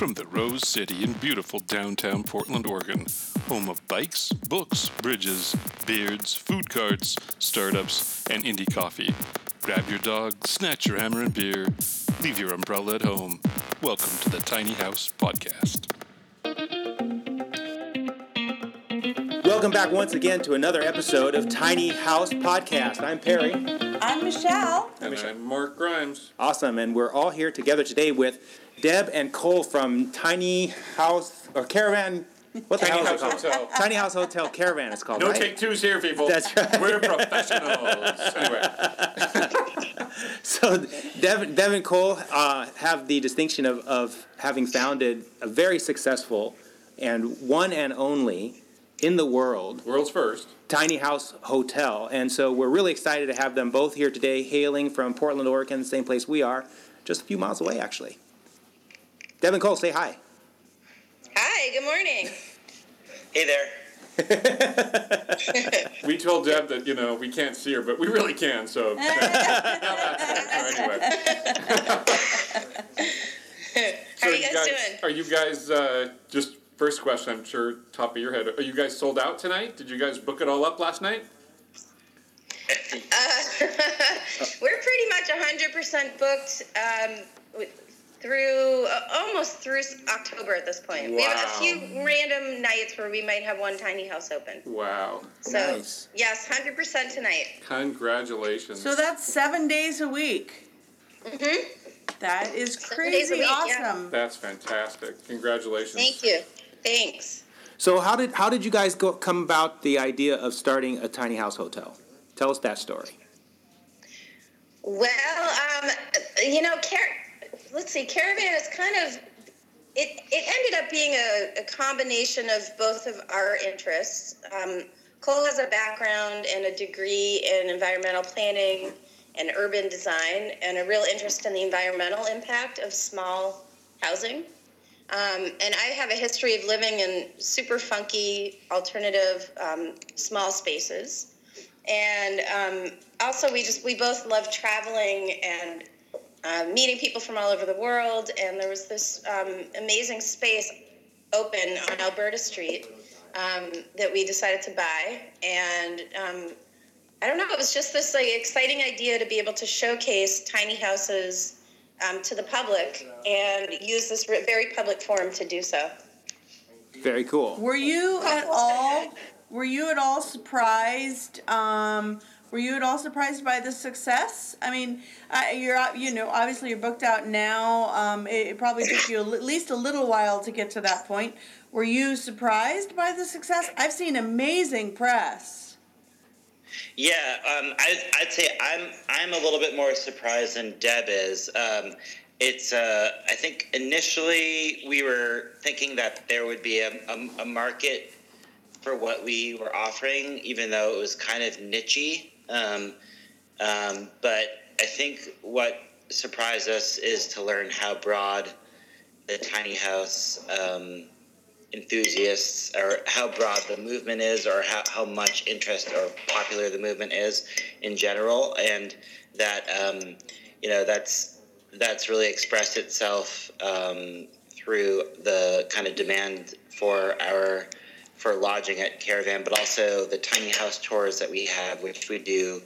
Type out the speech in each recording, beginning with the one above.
From the Rose City in beautiful downtown Portland, Oregon, home of bikes, books, bridges, beards, food carts, startups, and indie coffee. Grab your dog, snatch your hammer and beer, leave your umbrella at home. Welcome to the Tiny House Podcast. Welcome back once again to another episode of Tiny House Podcast. I'm Perry. I'm Michelle. And I'm Mark Grimes. Awesome, and we're all here together today with Deb and Kol from Tiny House or Caravan. What the Tiny hell is it House called? Hotel. Tiny House Hotel Caravan. is called. No right? take twos here, people. That's right. We're professionals. Anyway, So Deb, Dev and Kol uh, have the distinction of, of having founded a very successful and one and only in the world world's first. tiny house hotel. And so we're really excited to have them both here today, hailing from Portland, Oregon, the same place we are, just a few miles away, actually. Deb and Kol, say hi. Hi, good morning. Hey there. We told Deb that you know we can't see her, but we really can. So now anyway. How are you guys, doing? Are you guys uh, just first question? I'm sure top of your head. Are you guys sold out tonight? Did you guys book it all up last night? Uh, we're pretty much 100% booked um, w- through uh, almost through October at this point. We have a few random nights where we might have one tiny house open. Wow! So Nice. yes, 100% tonight. Congratulations. So that's seven days a week. hmm That is Seven days a crazy week, yeah. awesome. That's fantastic. Congratulations. Thank you. Thanks. So how did how did you guys go come about the idea of starting a tiny house hotel? Tell us that story. Well, um, you know, car- let's see, Caravan is kind of it. It ended up being a, a combination of both of our interests. Um, Kol has a background and a degree in environmental planning and urban design, and a real interest in the environmental impact of small housing. Um, and I have a history of living in super funky, alternative, um, small spaces and um, also we just we both love traveling and uh, meeting people from all over the world and there was this um, amazing space open on alberta street um, that we decided to buy and um, i don't know it was just this like exciting idea to be able to showcase tiny houses um, to the public and use this re- very public forum to do so Very cool. Were you at all? Were you at all surprised? Were you at all surprised by the success? I mean, you're uh, you know obviously you're booked out now. Um, it, it probably took you at least a little while to get to that point. Were you surprised by the success? I've seen amazing press. Yeah, um, I, I'd say I'm I'm a little bit more surprised than Deb is. Um, it's uh, I think initially we were thinking that there would be a, a, a market for what we were offering, even though it was kind of nichey. Um, um, but I think what surprised us is to learn how broad the tiny house um, enthusiasts or how broad the movement is or how, how much interest or popular the movement is in general. And that um, you know that's that's really expressed itself um, through the kind of demand for our for lodging at caravan but also the tiny house tours that we have which we do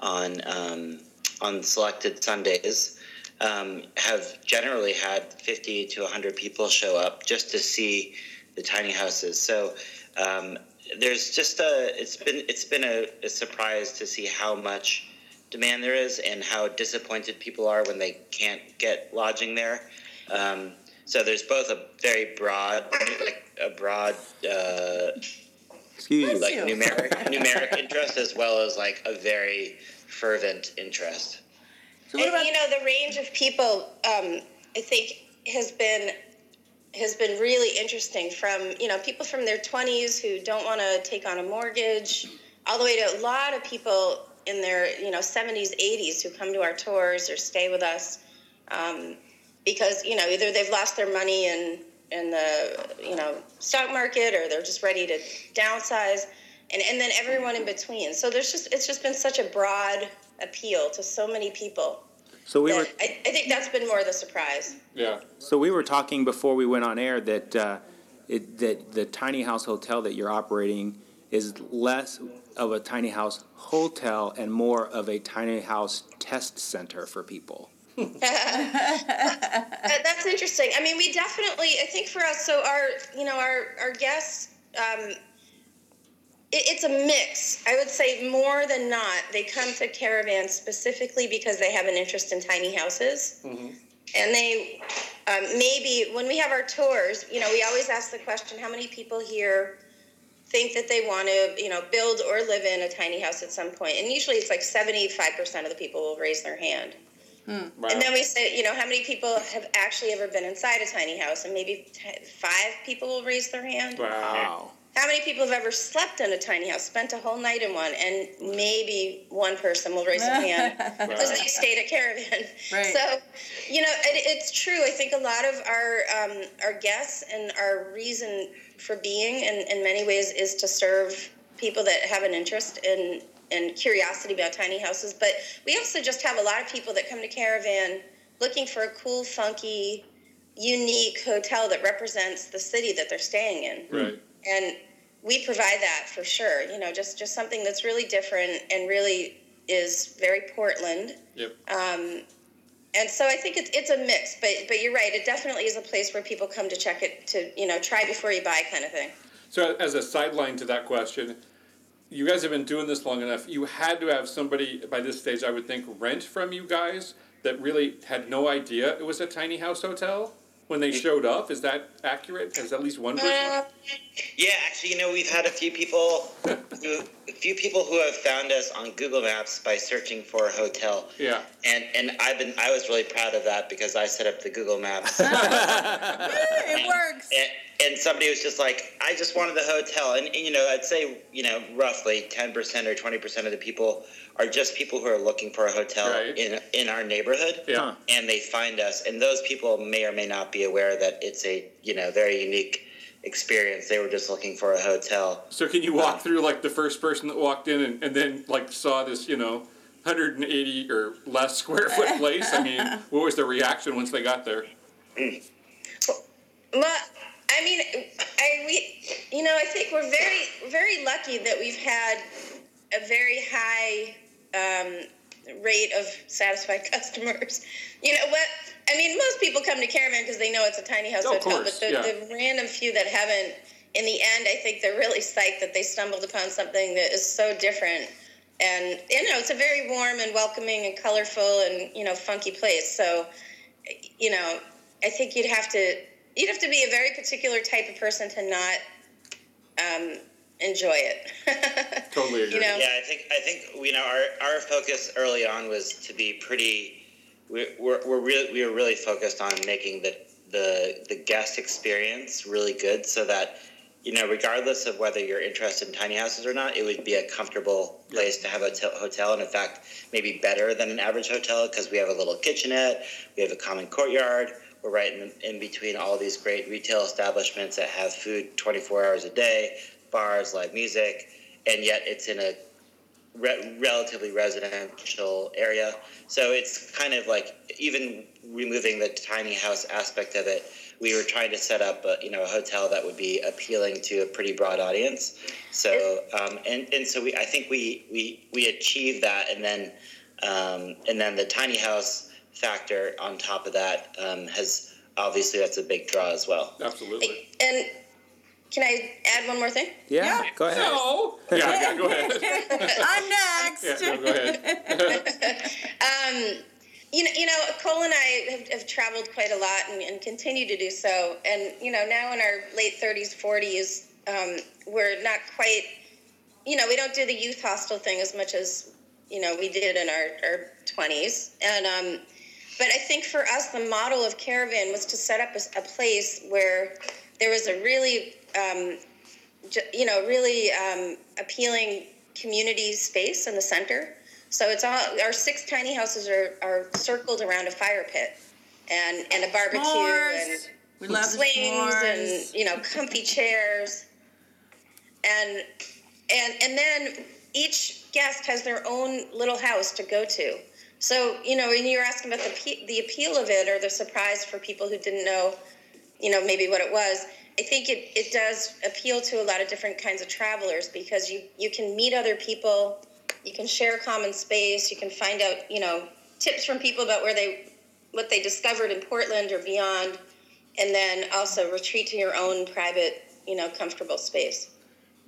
on um, on selected sundays um, have generally had 50 to 100 people show up just to see the tiny houses. So um, there's just a it's been it's been a, a surprise to see how much demand there is and how disappointed people are when they can't get lodging there. Um, so there's both a very broad like a broad uh, Excuse like you. numeric numeric interest as well as like a very fervent interest. So what and about you know the range of people um, i think has been has been really interesting from you know people from their 20s who don't want to take on a mortgage all the way to a lot of people in their you know 70s 80s who come to our tours or stay with us um, because you know either they've lost their money in in the you know stock market or they're just ready to downsize and and then everyone in between so there's just it's just been such a broad appeal to so many people So we were I, I think that's been more of the surprise. Yeah. so we were talking before we went on air that uh, it, that the tiny house hotel that you're operating is less of a tiny house hotel and more of a tiny house test center for people. That's interesting. I mean, we definitely. I think for us, so our you know our our guests. Um, it, it's a mix. I would say more than not, they come to Caravan specifically because they have an interest in tiny houses, and they um, maybe when we have our tours, you know, we always ask the question: How many people here think that they want to, you know, build or live in a tiny house at some point? And usually, it's like seventy-five percent of the people will raise their hand. Wow. And then we say, you know, how many people have actually ever been inside a tiny house? And maybe t- five people will raise their hand. wow. How many people have ever slept in a tiny house, spent a whole night in one, and maybe one person will raise their hand because they stayed at a Caravan. Right. So, you know, it, it's true. I think a lot of our um, our guests and our reason for being, in, in many ways, is to serve people that have an interest in and curiosity about tiny houses. But we also just have a lot of people that come to Caravan looking for a cool, funky, unique hotel that represents the city that they're staying in Right. and we provide that for sure you know just just something that's really different and really is very portland Yep. um, and so i think it's, it's a mix but but you're right it definitely is a place where people come to check it to you know try before you buy kind of thing So, as a sideline to that question, you guys have been doing this long enough. You had to have somebody by this stage, I would think, rent from you guys that really had no idea it was a tiny house hotel when they showed up. Is that accurate? Has at least one person? Uh, Yeah, actually, you know, we've had a few people, who, a few people who have found us on Google Maps by searching for a hotel. Yeah. And and I've been I was really proud of that because I set up the Google Maps. it works. and, and somebody was just like, I just wanted the hotel. And, and you know, I'd say, you know, roughly 10% or 20% of the people are just people who are looking for a hotel Right. in, in our neighborhood. Yeah. And they find us. And those people may or may not be aware that it's a, you know, very unique experience. They were just looking for a hotel. So can you walk through like the first person that walked in and, and then like saw this, you know, 180 or less square foot place? I mean, what was their reaction once they got there? Well, I mean, I we, you know, I think we're very, very lucky that we've had a very high um, rate of satisfied customers. You know what? I mean, most people come to Caravan because they know it's a tiny house Oh, hotel, but the, yeah. the random few that haven't, in the end, I think they're really psyched that they stumbled upon something that is so different. And you know, it's a very warm and welcoming and colorful and you know funky place. So, you know, I think you'd have to you'd have to be a very particular type of person to not um, enjoy it. Totally agree. You know, Yeah, I think I think you know our, our focus early on was to be pretty. We're we're, we're really we were really focused on making the the the guest experience really good, so that you know regardless of whether you're interested in tiny houses or not, it would be a comfortable place to have a t- hotel, and in fact, maybe better than an average hotel because we have a little kitchenette, we have a common courtyard. We're right in, in between all these great retail establishments that have food 24 hours a day, bars, live music, and yet it's in a re- relatively residential area. So it's kind of like even removing the tiny house aspect of it, we were trying to set up a, you know a hotel that would be appealing to a pretty broad audience. So um, and and so we I think we we we achieved that, and then um, and then the tiny house factor on top of that um, has obviously that's a big draw as well. Absolutely. and can I add one more thing? Yeah, Yeah. go ahead. No. Yeah, yeah, go ahead. I'm next. Yeah, no, go ahead. Um, you know, you know, Kol and I have, have traveled quite a lot and, and continue to do so. And you know, now in our late thirties, forties, um, we're not quite. You know, we don't do the youth hostel thing as much as you know we did in our our twenties. And um, but I think for us, the model of Caravan was to set up a, a place where there was a really, um, you know, really um, appealing community space in the center. So it's all our six tiny houses are, are circled around a fire pit and, and a barbecue and S'mores. We love swings and you know comfy chairs and and and then each guest has their own little house to go to So, you know, and you're asking about the, the appeal of it or the surprise for people who didn't know, you know, maybe what it was, I think it, it does appeal to a lot of different kinds of travelers because you, you can meet other people, you can share common space, you can find out, you know, tips from people about where they, what they discovered in Portland or beyond, and then also retreat to your own private, you know, comfortable space.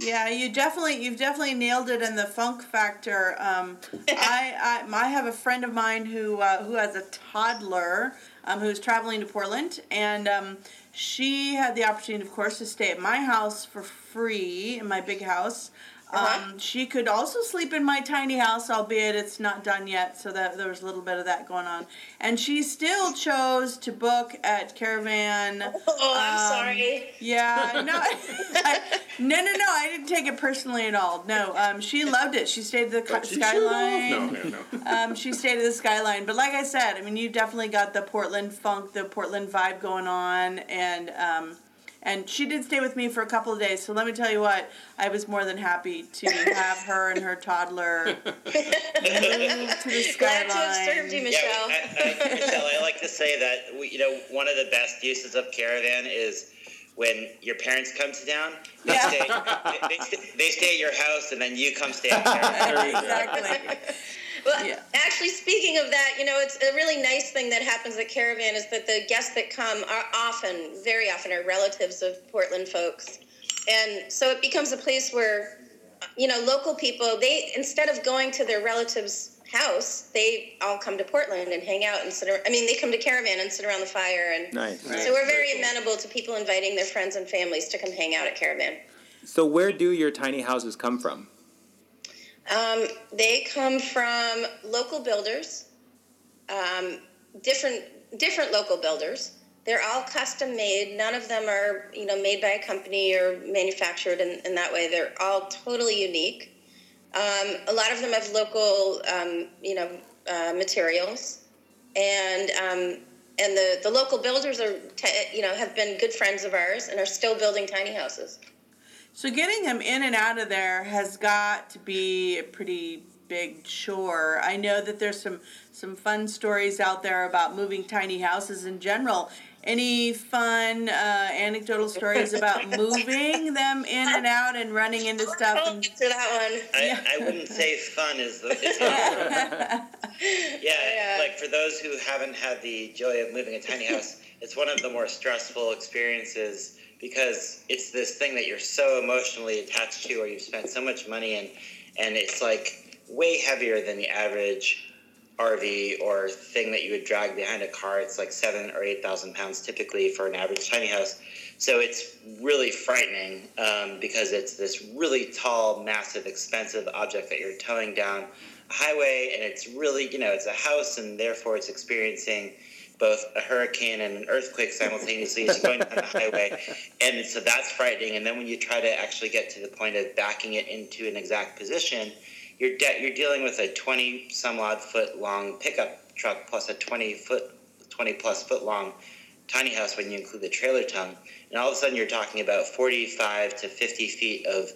Yeah, you definitely you've definitely nailed it in the funk factor. Um, I, I I have a friend of mine who uh, who has a toddler um, who's traveling to Portland, and um, she had the opportunity, of course, to stay at my house for free in my big house. Uh-huh. Um, she could also sleep in my tiny house, albeit it's not done yet, so that there was a little bit of that going on. And she still chose to book at Caravan. Oh, I'm um, sorry. Yeah, no, no, no, no. I didn't take it personally at all. No, um, she loved it. She stayed at the skyline. No, no, no. um, she stayed at the skyline. But like I said, I mean, you definitely got the Portland funk, the Portland vibe going on, and um, and she did stay with me for a couple of days. So let me tell you what, I was more than happy to have her and her toddler move to the skyline. Glad to have served you, Michelle. Yeah, I, I, Michelle, I like to say that we, you know one of the best uses of caravan is when your parents come to town. They, yeah. stay, they, they, they, stay at your house, and then you come stay at caravan. exactly. Well, yeah. actually, speaking of that, you know, it's a really nice thing that happens at Caravan is that the guests that come are often, very often, are relatives of Portland folks, and so it becomes a place where, you know, local people they instead of going to their relatives' house, they all come to Portland and hang out and sit. Around, I mean, they come to Caravan and sit around the fire, and nice. so we're very amenable to people inviting their friends and families to come hang out at Caravan. So, where do your tiny houses come from? Um, they come from local builders, um, different different local builders. They're all custom made. None of them are you know made by a company or manufactured in, in that way. They're all totally unique. Um, a lot of them have local um, you know uh, materials, and um, and the, the local builders are you know have been good friends of ours and are still building tiny houses. So getting them in and out of there has got to be a pretty big chore. I know that there's some some fun stories out there about moving tiny houses in general. Any fun uh, anecdotal stories about moving them in and out and running into stuff? And, to that one. I, yeah. I wouldn't say fun is the. Is the yeah, yeah, like for those who haven't had the joy of moving a tiny house, it's one of the more stressful experiences because it's this thing that you're so emotionally attached to or you've spent so much money in and it's like way heavier than the average RV or thing that you would drag behind a car. It's like seven or eight thousand pounds typically for an average tiny house. So it's really frightening um, because it's this really tall, massive, expensive object that you're towing down a highway, and it's really, you know, it's a house, and therefore it's experiencing both a hurricane and an earthquake simultaneously as you're going down the highway. And so that's frightening. And then when you try to actually get to the point of backing it into an exact position, you're, de- you're dealing with a 20 some odd foot long pickup truck plus a 20 foot, 20 plus foot long tiny house when you include the trailer tongue. And all of a sudden you're talking about 45 to 50 feet of,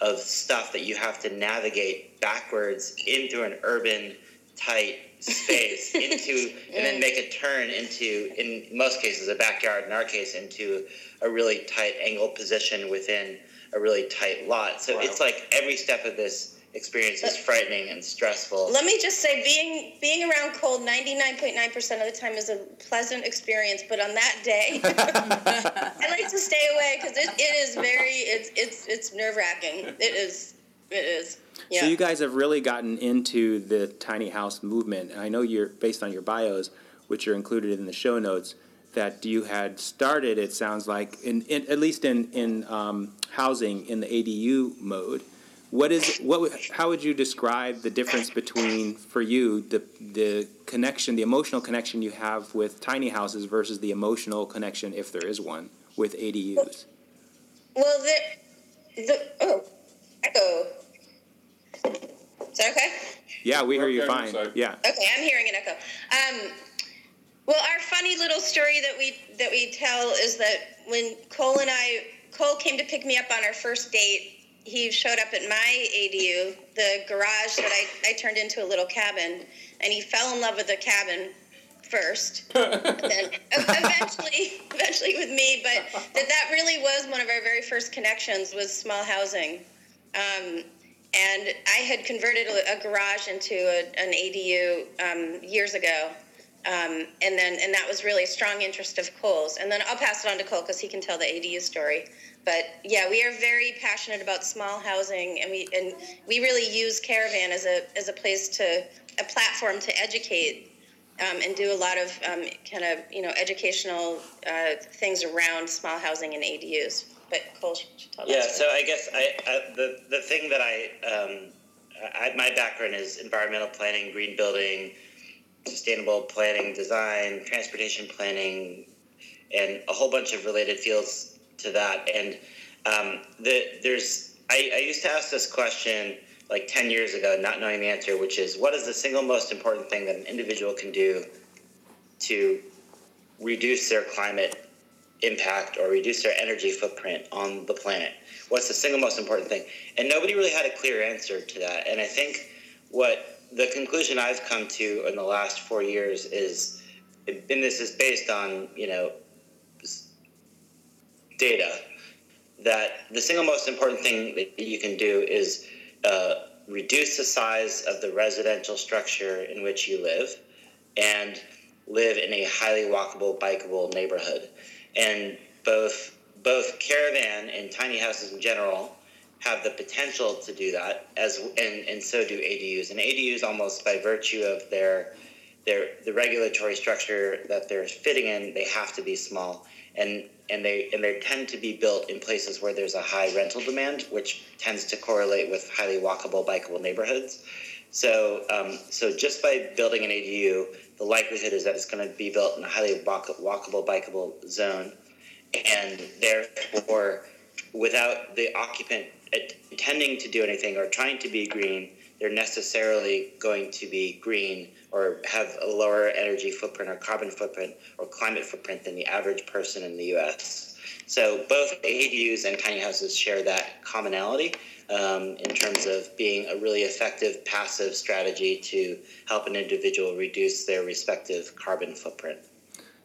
of stuff that you have to navigate backwards into an urban, tight, space into and then make a turn into in most cases a backyard in our case into a really tight angle position within a really tight lot. So wow. it's like every step of this experience is uh, frightening and stressful. let me just say being being around Kol 99.9% of the time is a pleasant experience but on that day i like to stay away because it, it is very it's it's it's nerve-wracking. It is it is yeah. So you guys have really gotten into the tiny house movement. And I know you're based on your bios, which are included in the show notes, that you had started. It sounds like, in, in at least in in um, housing in the ADU mode. What is what? How would you describe the difference between for you the the connection, the emotional connection you have with tiny houses versus the emotional connection, if there is one, with ADUs? Well, the the oh echo is that okay? Yeah, we hear you fine. Yeah. Okay, I'm hearing an echo. Um, well, our funny little story that we that we tell is that when Kol and I, Kol came to pick me up on our first date. He showed up at my ADU, the garage that I, I turned into a little cabin. and he fell in love with the cabin first, and then eventually, eventually with me. But that that really was one of our very first connections was small housing. Um, and I had converted a, garage into a, an ADU um, years ago, um, and then and that was really a strong interest of Kol's. And then I'll pass it on to Kol because he can tell the ADU story. But yeah, we are very passionate about small housing, and we and we really use Caravan as a as a place to a platform to educate um, and do a lot of um, kind of you know educational uh, things around small housing and ADUs. But Yeah, so. I guess I, I the the thing that I, um, I my background is environmental planning, green building, sustainable planning, design, transportation planning, and a whole bunch of related fields to that. And um, the there's I, I used to ask this question like 10 years ago, not knowing the answer, which is what is the single most important thing that an individual can do to reduce their climate impact or reduce their energy footprint on the planet? What's the single most important thing? And nobody really had a clear answer to that. And I think what the conclusion I've come to in the last four years is, and this is based on, you know, data, that the single most important thing that you can do is uh, reduce the size of the residential structure in which you live and live in a highly walkable, bikeable neighborhood. And both both caravan and tiny houses in general have the potential to do that, as and, and so do ADUs. And ADUs, almost by virtue of their their the regulatory structure that they're fitting in, they have to be small, and and they and they tend to be built in places where there's a high rental demand, which tends to correlate with highly walkable, bikeable neighborhoods. So, um, so just by building an ADU, the likelihood is that it's going to be built in a highly walk- walkable, bikeable zone, and therefore, without the occupant intending to do anything or trying to be green, they're necessarily going to be green or have a lower energy footprint or carbon footprint or climate footprint than the average person in the U.S. So both ADUs and tiny houses share that commonality um, in terms of being a really effective passive strategy to help an individual reduce their respective carbon footprint.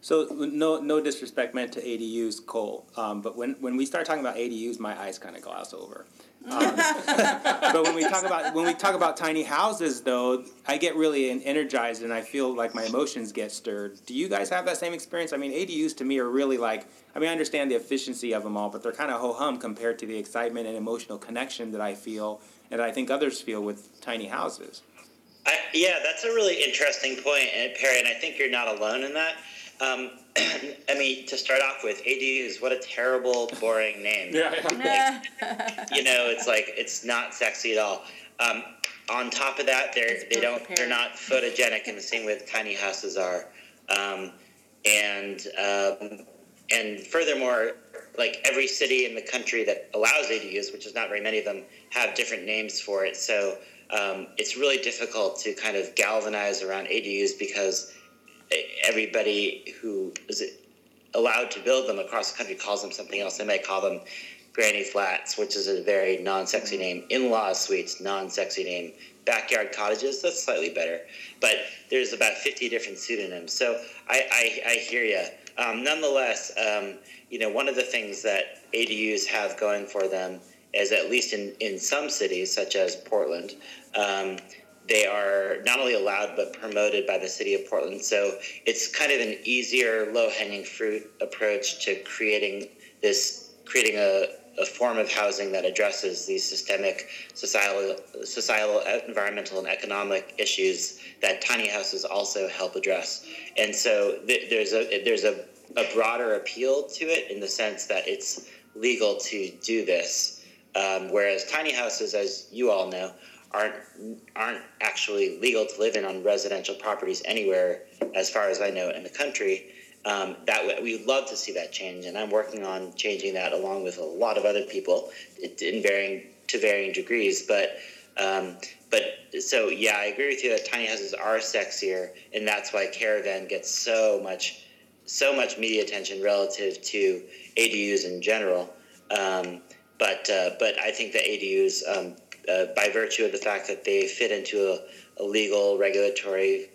So no no disrespect meant to ADUs, Kol, um, but when, when we start talking about ADUs, my eyes kind of gloss over. Um, but when we talk about when we talk about tiny houses, though, I get really energized and I feel like my emotions get stirred. Do you guys have that same experience? I mean, ADUs to me are really like I mean, I understand the efficiency of them all, but they're kind of ho hum compared to the excitement and emotional connection that I feel and I think others feel with tiny houses. I, yeah, that's a really interesting point, Perry, and I think you're not alone in that. Um, I mean, to start off with, ADUs, what a terrible, boring name. Yeah. you know, it's like it's not sexy at all. Um, on top of that, they're It's they don't prepared. they're not photogenic in the same way that tiny houses are, um, and um, and furthermore, like every city in the country that allows ADUs, which is not very many of them, have different names for it. So um, it's really difficult to kind of galvanize around ADUs because everybody who is allowed to build them across the country calls them something else. They might call them granny flats, which is a very non-sexy name. In-law suites, non-sexy name. Backyard cottages, that's slightly better. But there's about 50 different pseudonyms. So I, I, I hear you. Um, nonetheless, um, you know, one of the things that ADUs have going for them is at least in, in some cities, such as Portland, um, they are not only allowed but promoted by the city of Portland. So it's kind of an easier, low hanging fruit approach to creating this, creating a, a form of housing that addresses these systemic societal, societal, environmental, and economic issues that tiny houses also help address. And so th- there's a there's a, a broader appeal to it in the sense that it's legal to do this, um, whereas tiny houses, as you all know, aren't aren't actually legal to live in on residential properties anywhere, as far as I know, in the country. Um, that w- we'd love to see that change, and I'm working on changing that along with a lot of other people, in varying to varying degrees. But um, but so yeah, I agree with you that tiny houses are sexier, and that's why caravan gets so much so much media attention relative to ADUs in general. Um, but uh, but I think that ADUs um, uh, by virtue of the fact that they fit into a, a legal regulatory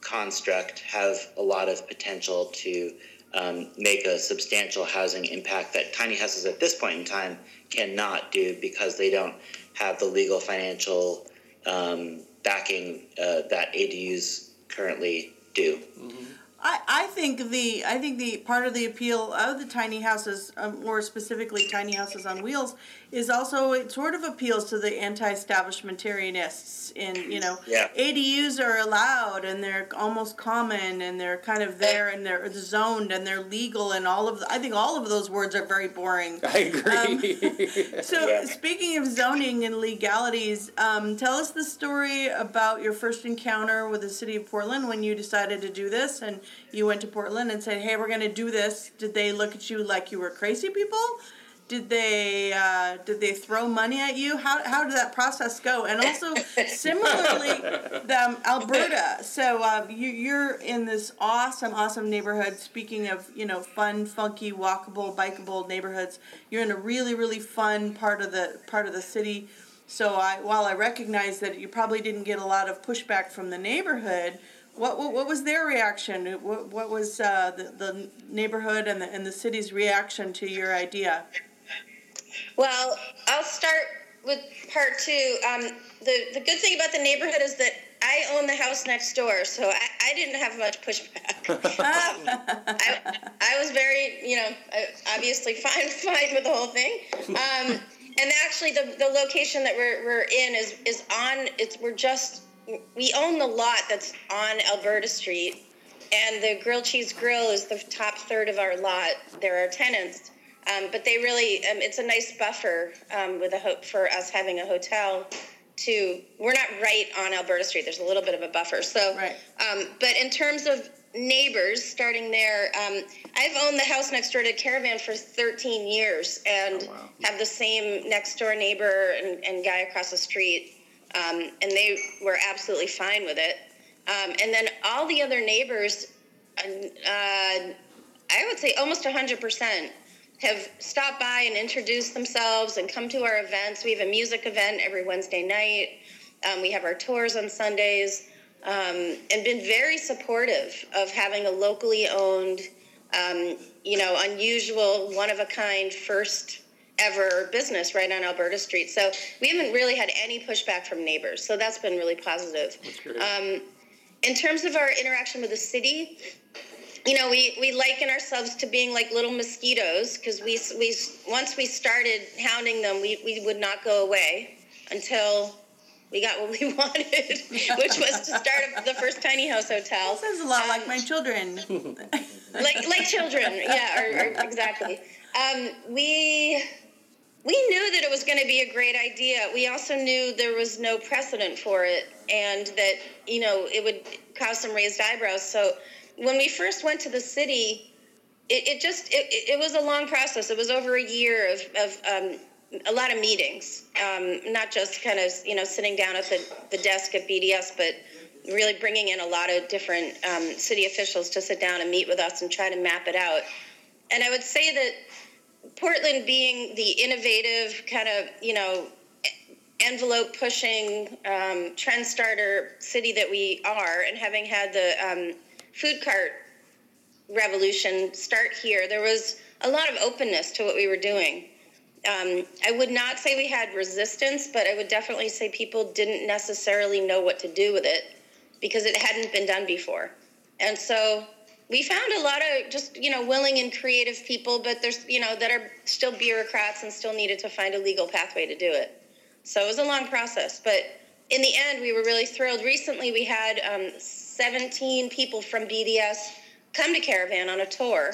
construct, have a lot of potential to um, make a substantial housing impact that tiny houses at this point in time cannot do because they don't have the legal financial um, backing uh, that ADUs currently do. Mm-hmm. I, I think the I think the part of the appeal of the tiny houses, um, more specifically tiny houses on wheels, is also it sort of appeals to the anti-establishmentarianists. In you know, yeah. ADUs are allowed and they're almost common and they're kind of there and they're zoned and they're legal and all of the, I think all of those words are very boring. I agree. Um, so Yeah. speaking of zoning and legalities, um, tell us the story about your first encounter with the city of Portland when you decided to do this and you went to Portland and said, "Hey, we're going to do this." Did they look at you like you were crazy people? Did they uh, did they throw money at you? How, how did that process go? And also similarly, the um, Alberta. So uh, you you're in this awesome awesome neighborhood. Speaking of you know fun, funky, walkable, bikeable neighborhoods, you're in a really really fun part of the part of the city. So I while I recognize that you probably didn't get a lot of pushback from the neighborhood. What, what, what was their reaction? What, what was uh, the, the neighborhood and the, and the city's reaction to your idea? Well, I'll start with part two. Um, the the good thing about the neighborhood is that I own the house next door, so I, I didn't have much pushback. um, I, I was very, you know, obviously fine fine with the whole thing. Um, and actually, the, the location that we're, we're in is is on. It's we're just we own the lot that's on Alberta Street, and the Grilled Cheese Grill is the top third of our lot. There are tenants. Um, but they really, um, it's a nice buffer um, with a hope for us having a hotel. To we're not right on Alberta Street. There's a little bit of a buffer. So, Right. um, but in terms of neighbors, starting there, um, I've owned the house next door to Caravan for 13 years and Oh, wow. have the same next door neighbor and, and guy across the street, um, and they were absolutely fine with it. Um, and then all the other neighbors, uh, I would say almost 100% have stopped by and introduced themselves and come to our events. We have a music event every Wednesday night. Um, we have our tours on Sundays, um, and been very supportive of having a locally owned, um, you know, unusual, one of a kind, first ever business right on Alberta Street. So we haven't really had any pushback from neighbors. So that's been really positive. Um, in terms of our interaction with the city, you know, we, we liken ourselves to being like little mosquitoes because we, we once we started hounding them, we, we would not go away until we got what we wanted, which was to start the first tiny house hotel. Sounds a lot like Um, my children. like like children, yeah, or, or exactly. Um, we we knew that it was going to be a great idea. We also knew there was no precedent for it, and that you know it would cause some raised eyebrows. So when we first went to the city, it, it just it, it was a long process. It was over a year of of um, a lot of meetings, um, not just kind of you know sitting down at the, the desk at BDS, but really bringing in a lot of different um, city officials to sit down and meet with us and try to map it out. And I would say that Portland, being the innovative kind of you know envelope pushing um, trend starter city that we are, and having had the um, food cart revolution start here, there was a lot of openness to what we were doing. Um, I would not say we had resistance, but I would definitely say people didn't necessarily know what to do with it because it hadn't been done before. And so we found a lot of just, you know, willing and creative people, but there's, you know, that are still bureaucrats and still needed to find a legal pathway to do it. So it was a long process, but in the end, we were really thrilled. Recently, we had um, 17 people from BDS come to Caravan on a tour.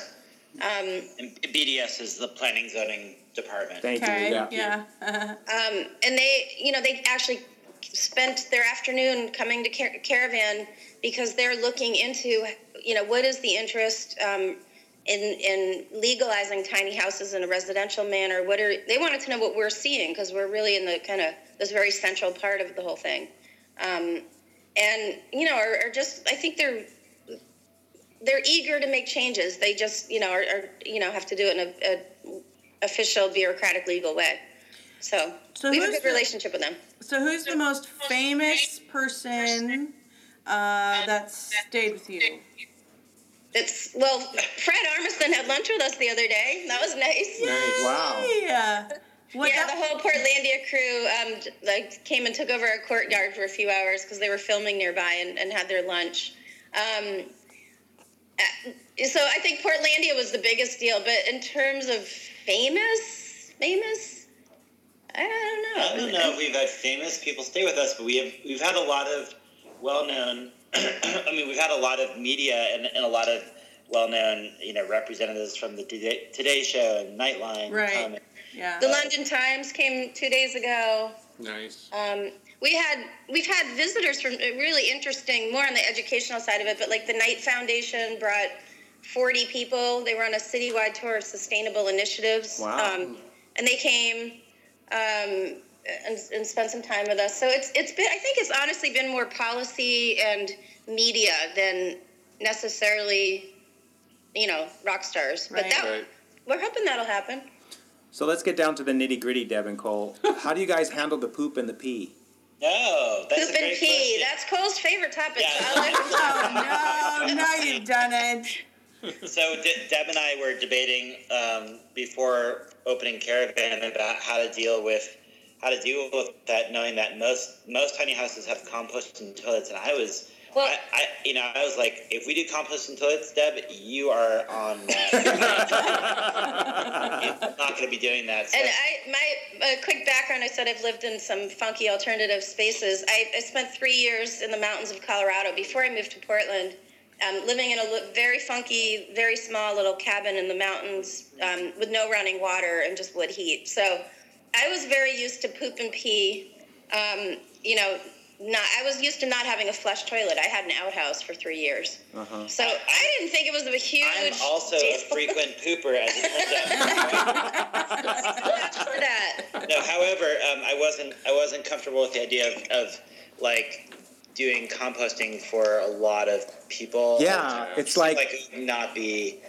Um, And BDS is the planning zoning department. Thank Okay, you. yeah. Um, and they, you know, they actually spent their afternoon coming to Car- Caravan because they're looking into, you know, what is the interest um, in in legalizing tiny houses in a residential manner? What are they wanted to know what we're seeing because we're really in the kind of this very central part of the whole thing, um, and you know, are, are just I think they're they're eager to make changes. They just, you know, are, are you know have to do it in a, a official bureaucratic legal way. So, So we have a good the- relationship with them. So who's the most famous person uh, that stayed with you? It's well, Fred Armisen had lunch with us the other day. That was nice. Nice. Wow. Yeah. What yeah, that- the whole Portlandia crew um, like came and took over our courtyard for a few hours because they were filming nearby and, and had their lunch. Um, uh, so I think Portlandia was the biggest deal, but in terms of famous, famous, I don't know. I don't know if we've had famous people stay with us, but we have we've had a lot of well-known. I mean, we've had a lot of media and, and a lot of well-known, you know, representatives from the Today, Today Show and Nightline. Right. come. Yeah. The London Times came two days ago. Nice. Um, we had we've had visitors from uh, really interesting, more on the educational side of it, but like the Knight Foundation brought 40 people. They were on a citywide tour of sustainable initiatives. Wow. Um, and they came um, and, and spent some time with us. So it's it's been I think it's honestly been more policy and media than necessarily you know rock stars. But that Right. we're hoping that'll happen. So let's get down to the nitty gritty, Deb and Kol. How do you guys handle the poop and the pee? No, that's Poop a and great pee. question. That's Kol's favorite topic. Yeah. So I like Oh no! Now you've done it. So De- Deb and I were debating um, before opening Caravan about how to deal with how to deal with that, knowing that most most tiny houses have composting toilets, and I was. Well- I, I, you know, I was like, if we do composting toilets, Deb, you are on. You're not going to be doing that. So. And I, my uh, quick background, I said I've lived in some funky alternative spaces. I, I spent three years in the mountains of Colorado before I moved to Portland, um, living in a very funky, very small little cabin in the mountains um, with no running water and just wood heat. So I was very used to poop and pee. Um, you know, not I was used to not having a flush toilet. I had an outhouse for three years, Uh-huh. so I didn't think it was a huge. I'm also a frequent pooper, as it turns out. for that. no, however, um, I wasn't I wasn't comfortable with the idea of, of like doing composting for a lot of people. Yeah, it's seemed like- not be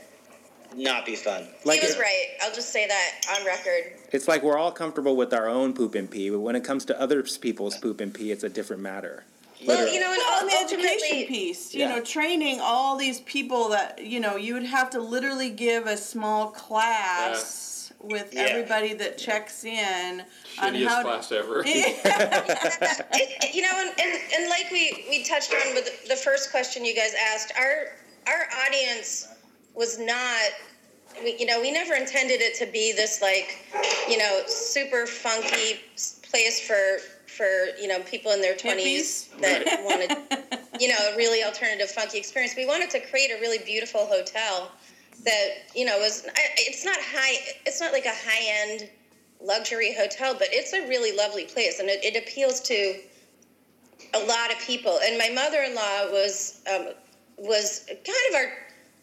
not be fun. Like he was it- right. I'll just say that on record. It's like we're all comfortable with our own poop and pee, but when it comes to other people's poop and pee, it's a different matter. Well, you know, and Well, and the education piece, you Yeah. know, training all these people that you know, you would have to literally give a small class with Yeah. everybody that checks in on Shittiest how class ever. you know, and, and, and like we, we touched on with the first question you guys asked, our our audience was not. We, you know, we never intended it to be this like, you know, super funky place for for you know people in their twenties that wanted you know, a really alternative, funky experience. We wanted to create a really beautiful hotel that, you know, was it's not high, it's not like a high end luxury hotel, but it's a really lovely place and it, it appeals to a lot of people. And my mother in law was um, was kind of our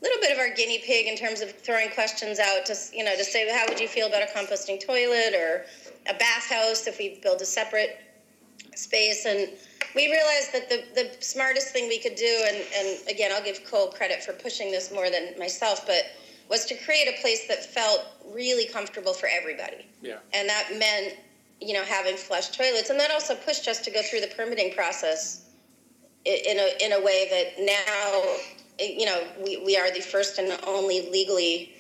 little bit of our guinea pig in terms of throwing questions out to you know to say how would you feel about a composting toilet or a bathhouse if we build a separate space? And we realized that the, the smartest thing we could do and, and again i'll give Kol credit for pushing this more than myself but was to create a place that felt really comfortable for everybody. Yeah. and that meant you know having flush toilets. And that also pushed us to go through the permitting process in a, in a way that now you know we, we are the first and only legally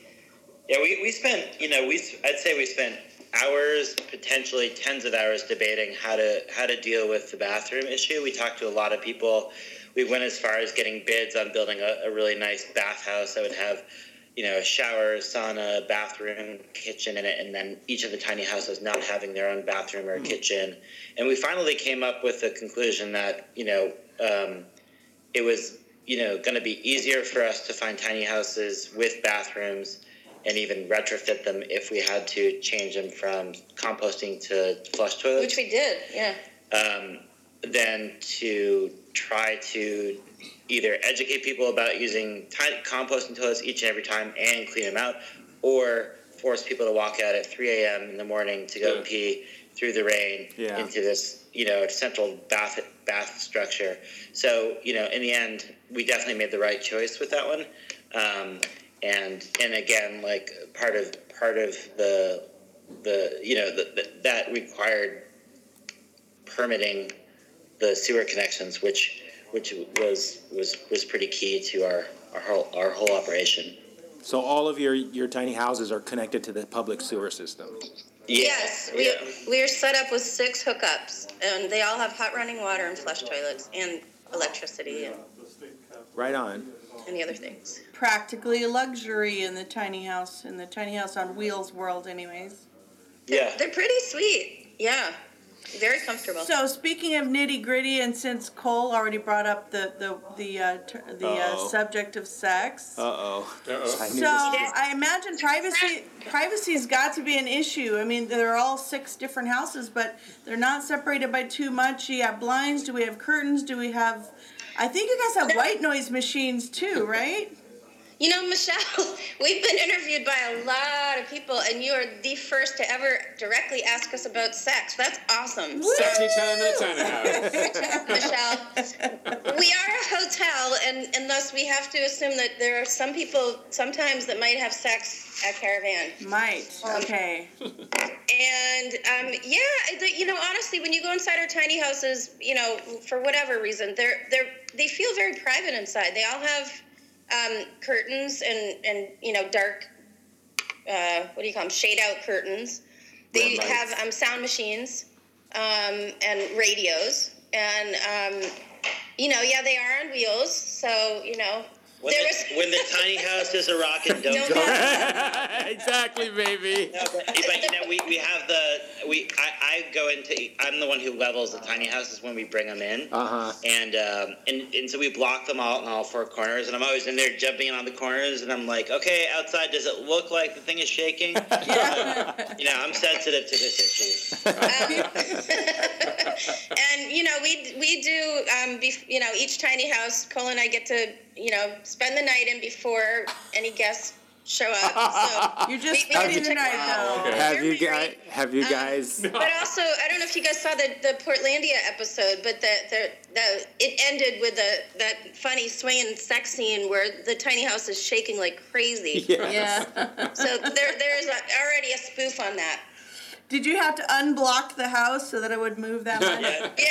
Yeah, we, we spent, you know, we I'd say we spent hours, potentially tens of hours debating how to how to deal with the bathroom issue. We talked to a lot of people. We went as far as getting bids on building a, a really nice bathhouse that would have, you know, a shower, sauna, bathroom, kitchen in it, and then each of the tiny houses not having their own bathroom or kitchen. And we finally came up with the conclusion that, you know, um, it was, you know, going to be easier for us to find tiny houses with bathrooms and even retrofit them if we had to change them from composting to flush toilets which we did yeah um, than to try to either educate people about using ti composting toilets each and every time and clean them out, or force people to walk out at 3 a.m. in the morning to go Yeah. pee through the rain Yeah. into this, you know, central bath bath structure. So, you know, in the end, we definitely made the right choice with that one. Um, and and again, like part of part of the the you know the, the, that required permitting the sewer connections, which which was was was pretty key to our our whole our whole operation. So all of your, your tiny houses are connected to the public sewer system. Yeah, Yes, we, yeah. we're set up with six hookups, and they all have hot running water and flush toilets and electricity and Right on. any other things. Practically a luxury in the tiny house, in the tiny house on wheels world, anyways. yeah. They're pretty sweet. Yeah, very comfortable. So speaking of nitty gritty, and since Kol already brought up the the the uh, ter- the uh, subject of sex, Uh oh. So. I imagine privacy privacy's got to be an issue. I mean, they're all six different houses, but they're not separated by too much. Do You have blinds. Do we have curtains? Do we have? I think you guys have white noise machines too, right? You know, Michelle, we've been interviewed by a lot of people, and you are the first to ever directly ask us about sex. That's awesome. So, Sexy time in a tiny house. Michelle, we are a hotel, and, and thus we have to assume that there are some people sometimes that might have sex at Caravan. Might. Okay. And um, yeah, you know, honestly, when you go inside our tiny houses, you know, for whatever reason, they're they're they feel very private inside. They all have um, curtains and and you know dark, uh, what do you call them? Shade out curtains. They have um, sound machines um, and radios, and um, you know, yeah, they are on wheels. So you know, When there the, was when the tiny house is a rockin' don't Don't go. go. exactly, baby. No, but, but you know, we, we have the we I, I go into I'm the one who levels the tiny houses when we bring them in, Uh huh. and um, and and so we block them all in all four corners, and I'm always in there jumping on the corners, and I'm like, okay, outside, does it look like the thing is shaking? Yeah. you know, I'm sensitive to this issue. and you know we we do um, bef- you know each tiny house Kol and i get to you know spend the night in before any guests show up so You're just We- we spending the night check though. out. Have They're you guys? Have you Um, guys? but also i don't know if you guys saw the, the portlandia episode but the, the, the it ended with the that funny swinging sex scene where the tiny house is shaking like crazy Yeah. Yeah. so there there's already a spoof on that Did you have to unblock the house so that it would move that much? Yeah, yeah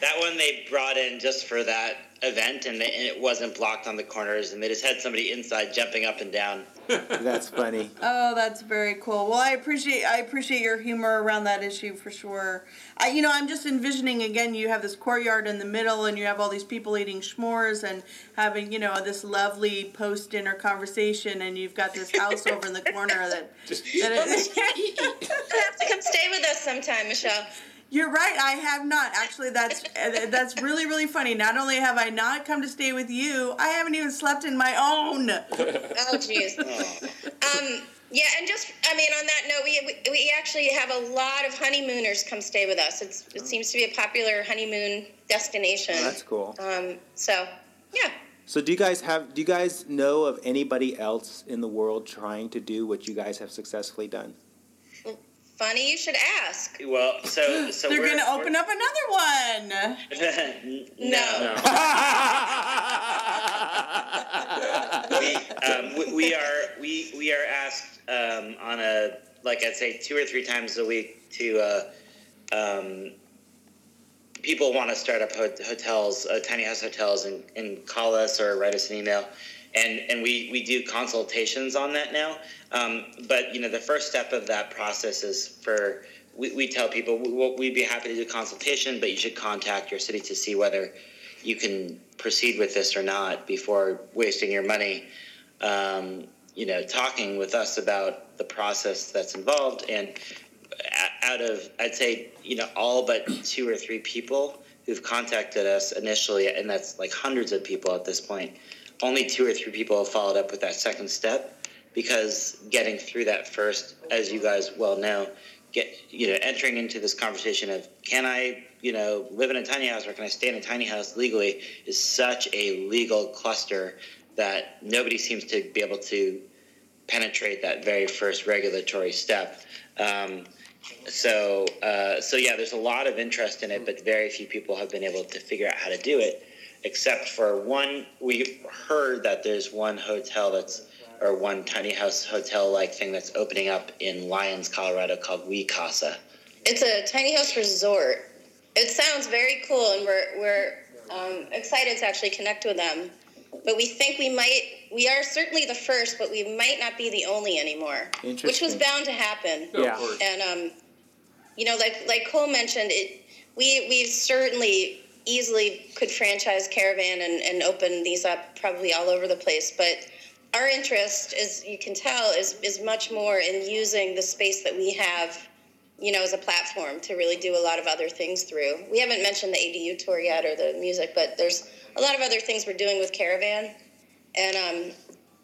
that one they brought in just for that event, and, they, and it wasn't blocked on the corners, and they just had somebody inside jumping up and down. That's funny. Oh, that's very cool. Well, I appreciate I appreciate your humor around that issue for sure. I, you know, I'm just envisioning again. You have this courtyard in the middle, and you have all these people eating s'mores and having you know this lovely post dinner conversation, and you've got this house over in the corner that. that it, You'll have to come stay with us sometime michelle you're right. I have not actually. That's uh, that's really really funny. Not only have I not come to stay with you, I haven't even slept in my own. Oh, jeez. um, yeah, and just, I mean, on that note, we, we, we actually have a lot of honeymooners come stay with us. It's, it seems to be a popular honeymoon destination. That's cool. Um, so, yeah. So do you guys have? Do you guys know of anybody else in the world trying to do what you guys have successfully done? Funny you should ask. Well, so so They're we're, gonna open up another one. we're- No. we, um, we, we are we we are asked um, on a like I'd say two or three times a week to uh, um, people want to start up hotels, uh, tiny house hotels, and, and call us or write us an email, and and we we do consultations on that now. Um, but you know the first step of that process is for we, we tell people we, we'd be happy to do a consultation, but you should contact your city to see whether you can proceed with this or not before wasting your money. Um, you know, talking with us about the process that's involved, and out of I'd say you know all but two or three people who've contacted us initially, and that's like hundreds of people at this point. Only two or three people have followed up with that second step because getting through that first, as you guys well know, get you know entering into this conversation of can I you know live in a tiny house or can I stay in a tiny house legally is such a legal cluster that nobody seems to be able to penetrate that very first regulatory step. Um, so uh, so yeah, there's a lot of interest in it, but very few people have been able to figure out how to do it. Except for one, we heard that there's one hotel that's or one tiny house hotel like thing that's opening up in Lyons, Colorado called WeeCasa. It's a tiny house resort. It sounds very cool, and we're we're um, excited to actually connect with them. But we think we might. We are certainly the first, but we might not be the only anymore. Which was bound to happen. Yeah, Yeah. of course. And um, you know, like like Kol mentioned, it we we certainly easily could franchise Caravan and, and open these up probably all over the place. But our interest, as you can tell, is is much more in using the space that we have, you know, as a platform to really do a lot of other things through. We haven't mentioned the ADU tour yet or the music, but there's a lot of other things we're doing with Caravan. And um,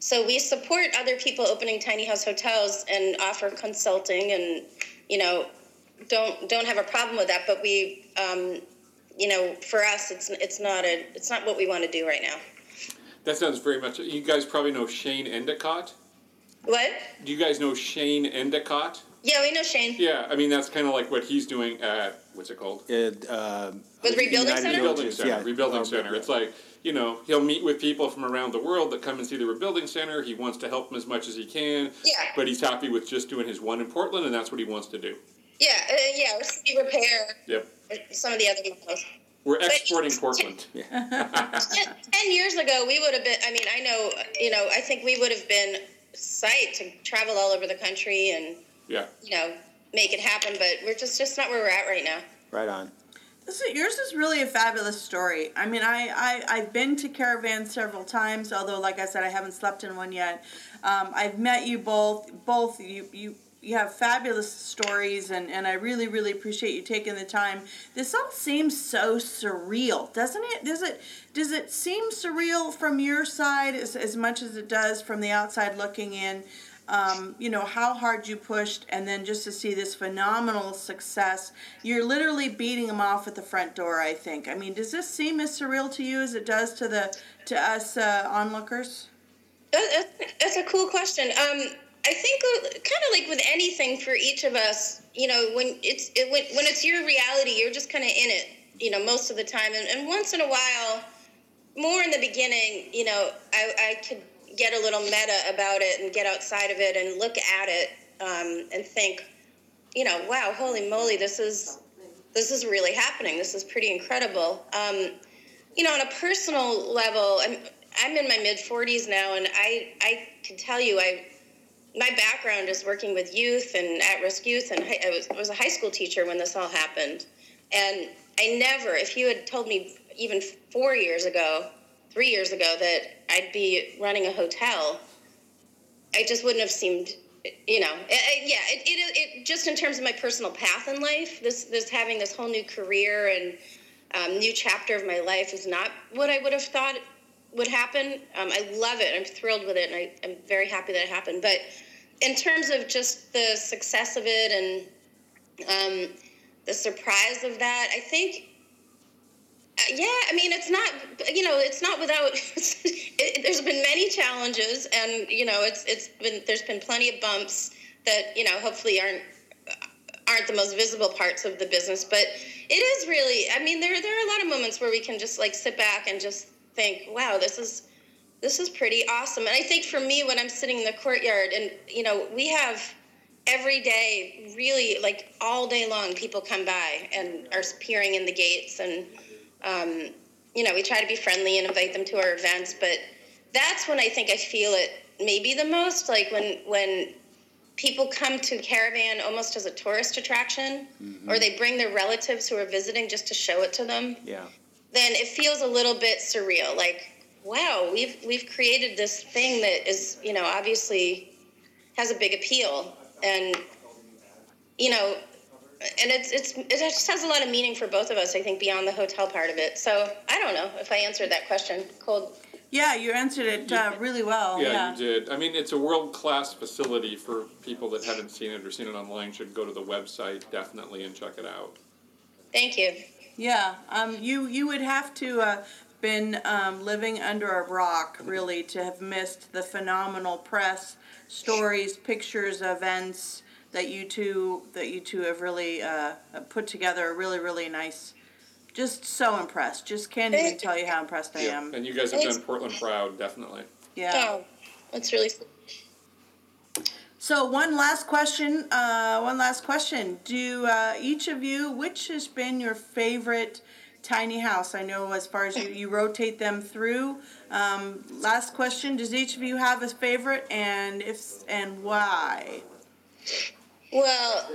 so we support other people opening tiny house hotels and offer consulting and you know don't don't have a problem with that but we um, you know for us it's it's not a it's not what we want to do right now That sounds very much. You guys probably know Shane Endicott. what Do you guys know Shane Endicott? yeah we know shane Yeah, I mean that's kind of like what he's doing at what's it called? It, uh, With Rebuilding United Center? Rebuilding Center. yeah. Rebuilding Oh, Center. It's like you know he'll meet with people from around the world that come and see the Rebuilding Center. He wants to help them as much as he can. Yeah. But he's happy with just doing his one in Portland, and that's what he wants to do. yeah uh, yeah or city repair Yep. some of the other models We're exporting Portland. ten, years ago we would have been i mean i know you know i think we would have been psyched to travel all over the country and Yeah. you know make it happen but we're just just not where we're at right now Right on. This is, yours is really a fabulous story. I mean, I, I, I've been to Caravan several times, although, like I said, I haven't slept in one yet. Um, I've met you both. Both you, you, you have fabulous stories, and, and I really, really appreciate you taking the time. This all seems so surreal, doesn't it? Does it does it seem surreal from your side as, as much as it does from the outside looking in? um, you know how hard you pushed and then just to see this phenomenal success you're literally beating them off at the front door i think i mean does this seem as surreal to you as it does to the to us uh, onlookers that's a cool question. Um, I think kind of like with anything for each of us, you know, when it's it, when, when it's your reality, you're just kind of in it, you know, most of the time. And, and once in a while, more in the beginning, you know, I, I could get a little meta about it and get outside of it and look at it um, and think, you know, wow, holy moly, this is this is really happening. This is pretty incredible. Um, you know, on a personal level, I'm I'm in my mid 40s now, and I I can tell you, I my background is working with youth and at-risk youth, and I was was a high school teacher when this all happened, and I never, if you had told me even four years ago, three years ago, that I'd be running a hotel, I just wouldn't have seemed. You know, I- I- yeah. It, it, it just in terms of my personal path in life, this this having this whole new career and um, new chapter of my life is not what I would have thought would happen. Um, I love it. I'm thrilled with it, and I, I'm very happy that it happened. But in terms of just the success of it and um, the surprise of that, I think. uh, Yeah, I mean, it's not. You know, it's not without. it, there's been many challenges, and you know, it's it's been there's been plenty of bumps that you know hopefully aren't aren't the most visible parts of the business, but it is really. I mean, there there are a lot of moments where we can just like sit back and just think, "Wow, this is this is pretty awesome." And I think for me, when I'm sitting in the courtyard, and you know, we have every day, really like all day long, people come by and are peering in the gates, and um, you know, we try to be friendly and invite them to our events, but that's when I think I feel it maybe the most, like when when people come to caravan almost as a tourist attraction or they bring their relatives who are visiting just to show it to them Yeah. Then it feels a little bit surreal like wow we've we've created this thing that is you know obviously has a big appeal and you know and it's it's it just has a lot of meaning for both of us i think beyond the hotel part of it so i don't know if i answered that question Kol yeah you answered it uh, really well Yeah, yeah, you did. I mean, it's a world class facility for people that haven't seen it or seen it online. Should go to the website definitely and check it out. thank you Yeah, um, you you would have to uh, been um, living under a rock really to have missed the phenomenal press, stories, pictures, events that you two that you two have really uh, put together. A really really nice. Just so impressed. Just can't even tell you how impressed I am. And you guys have Thanks. done Portland proud, definitely. Yeah. oh that's really So one last question. Uh, one last question. Do uh, each of you, which has been your favorite tiny house? I know as far as you, you rotate them through. Um, last question. Does each of you have a favorite, and if and why? Well,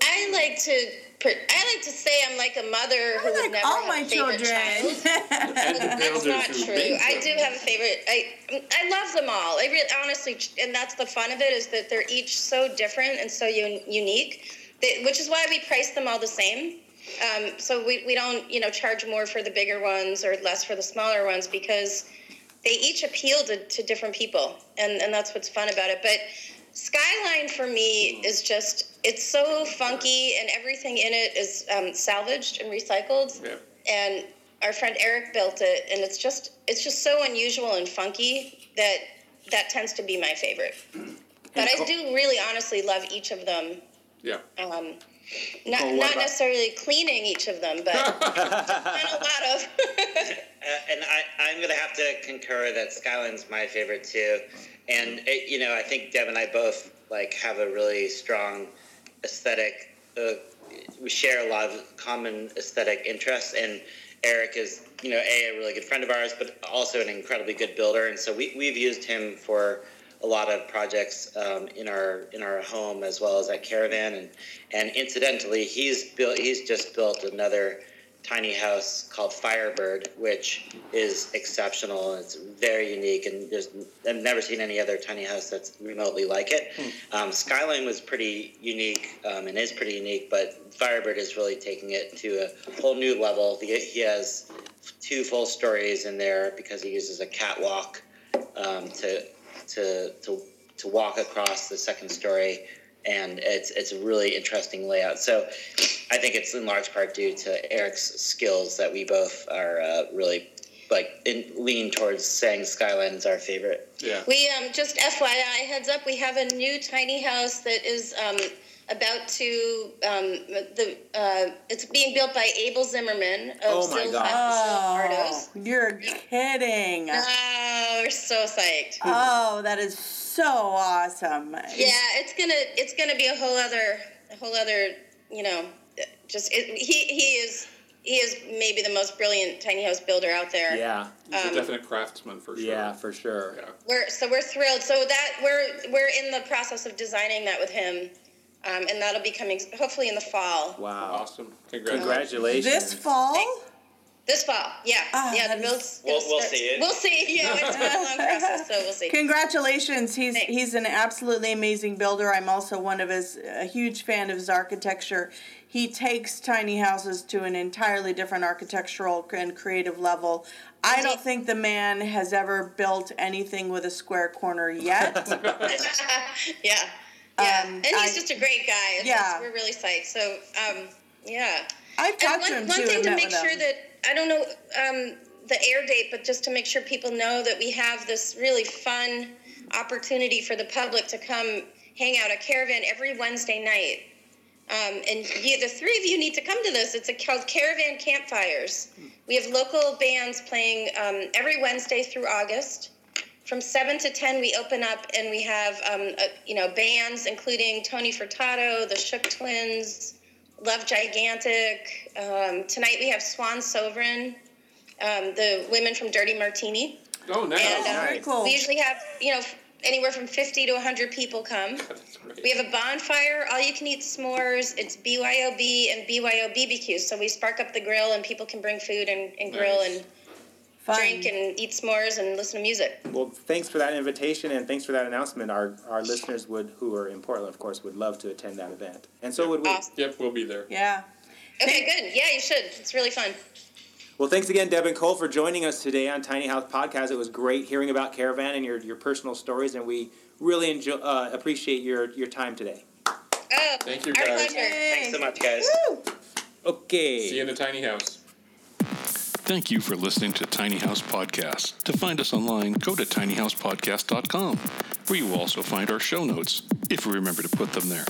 I like to. Per- I like to say I'm like a mother who I would like never all have my a favorite child. children. And That's not true. I do have a favorite. I I love them all. I really, honestly, and that's the fun of it is that they're each so different and so un- unique, that, which is why we price them all the same. Um, so we, we don't you know charge more for the bigger ones or less for the smaller ones because they each appeal to, to different people, and and that's what's fun about it. But Skyline for me is just it's so funky and everything in it is um, salvaged and recycled Yeah. and our friend Eric built it, and it's just it's just so unusual and funky that that tends to be my favorite. But I do really honestly love each of them. Yeah. Um, not what not about- necessarily cleaning each of them, but and a lot of. Uh, and I, I'm going to have to concur that Skyline's my favorite too. And it, you know, I think Deb and I both like have a really strong aesthetic. Uh, we share a lot of common aesthetic interests, and Eric is, you know, a a really good friend of ours, but also an incredibly good builder. And so we we've used him for a lot of projects um, in our in our home as well as at Caravan. And and incidentally, he's built he's just built another tiny house called Firebird, which is exceptional. It's very unique, and there's I've never seen any other tiny house that's remotely like it. Um, Skyline was pretty unique um, and is pretty unique, but Firebird is really taking it to a whole new level. He, he has two full stories in there because he uses a catwalk um, to to to to walk across the second story, and it's it's a really interesting layout. So I think it's in large part due to Eric's skills that we both are uh, really like in, lean towards saying Skyline's our favorite. Yeah. We um, just FYI heads up. We have a new tiny house that is um, about to um, the. Uh, it's being built by Abel Zimmerman of Oh my Still God. Oh, Ardos. you're kidding. Oh, we're so psyched. Oh, that is so awesome. Yeah, it's gonna it's gonna be a whole other a whole other you know just it, he he is he is maybe the most brilliant tiny house builder out there. Yeah, He's Um, a definite craftsman for sure. yeah, for sure. Yeah. We're so we're thrilled. So that we're we're in the process of designing that with him, um, and that'll be coming hopefully in the fall. Wow. Awesome. Congrats. Congratulations. This fall? This fall, yeah, Ah, yeah. The is- build's We'll- gonna we'll see it. We'll see. Yeah, it's been a long process, so we'll see. Congratulations. He's Thanks. he's an absolutely amazing builder. I'm also one of his a huge fan of his architecture. He takes tiny houses to an entirely different architectural and creative level. I don't think the man has ever built anything with a square corner yet. yeah, yeah. Um, and he's I- just a great guy. It's Yeah. just- we're really psyched. So, um, yeah. I've And talked one, to him one too. thing to make sure him. that I don't know um, the air date, but just to make sure people know that we have this really fun opportunity for the public to come hang out a Caravan every Wednesday night. Um, and you, the three of you need to come to this. It's a, called Caravan Campfires. We have local bands playing um, every Wednesday through August. From seven to ten, we open up and we have um, you know bands including Tony Furtado, the Shook Twins, Love Gigantic. Um, tonight we have Swan Sovereign, um, the women from Dirty Martini, Oh, nice. and uh, very cool. we usually have you know anywhere from fifty to hundred people come. We have a bonfire, all you can eat s'mores. It's BYOB and BYO BBQ. So we spark up the grill and people can bring food and, and grill Nice. and Fun. drink and eat s'mores and listen to music. Well, thanks for that invitation and thanks for that announcement. Our our listeners would, who are in Portland, of course, would love to attend that event, and so would we. Awesome. Yep, we'll be there. yeah. Okay, good. Yeah, you should. It's really fun. Well, thanks again, Deb and Kol, for joining us today on Tiny House Podcast. It was great hearing about Caravan and your, your personal stories, and we really enjoy, uh, appreciate your, your time today. Oh, Thank you, our guys. pleasure. Thanks so much, guys. Okay. See you in the tiny house. Thank you for listening to Tiny House Podcast. To find us online, go to tinyhousepodcast.com, where you will also find our show notes, if we remember to put them there.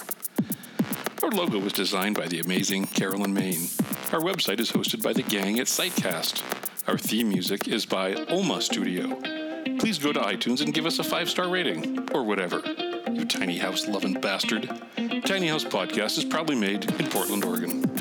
Our logo was designed by the amazing Carolyn Main. Our website is hosted by the gang at Sitecast. Our theme music is by Olma Studio. Please go to iTunes and give us a five star rating, or whatever. you tiny house loving bastard. Tiny House Podcast is proudly made in Portland, Oregon.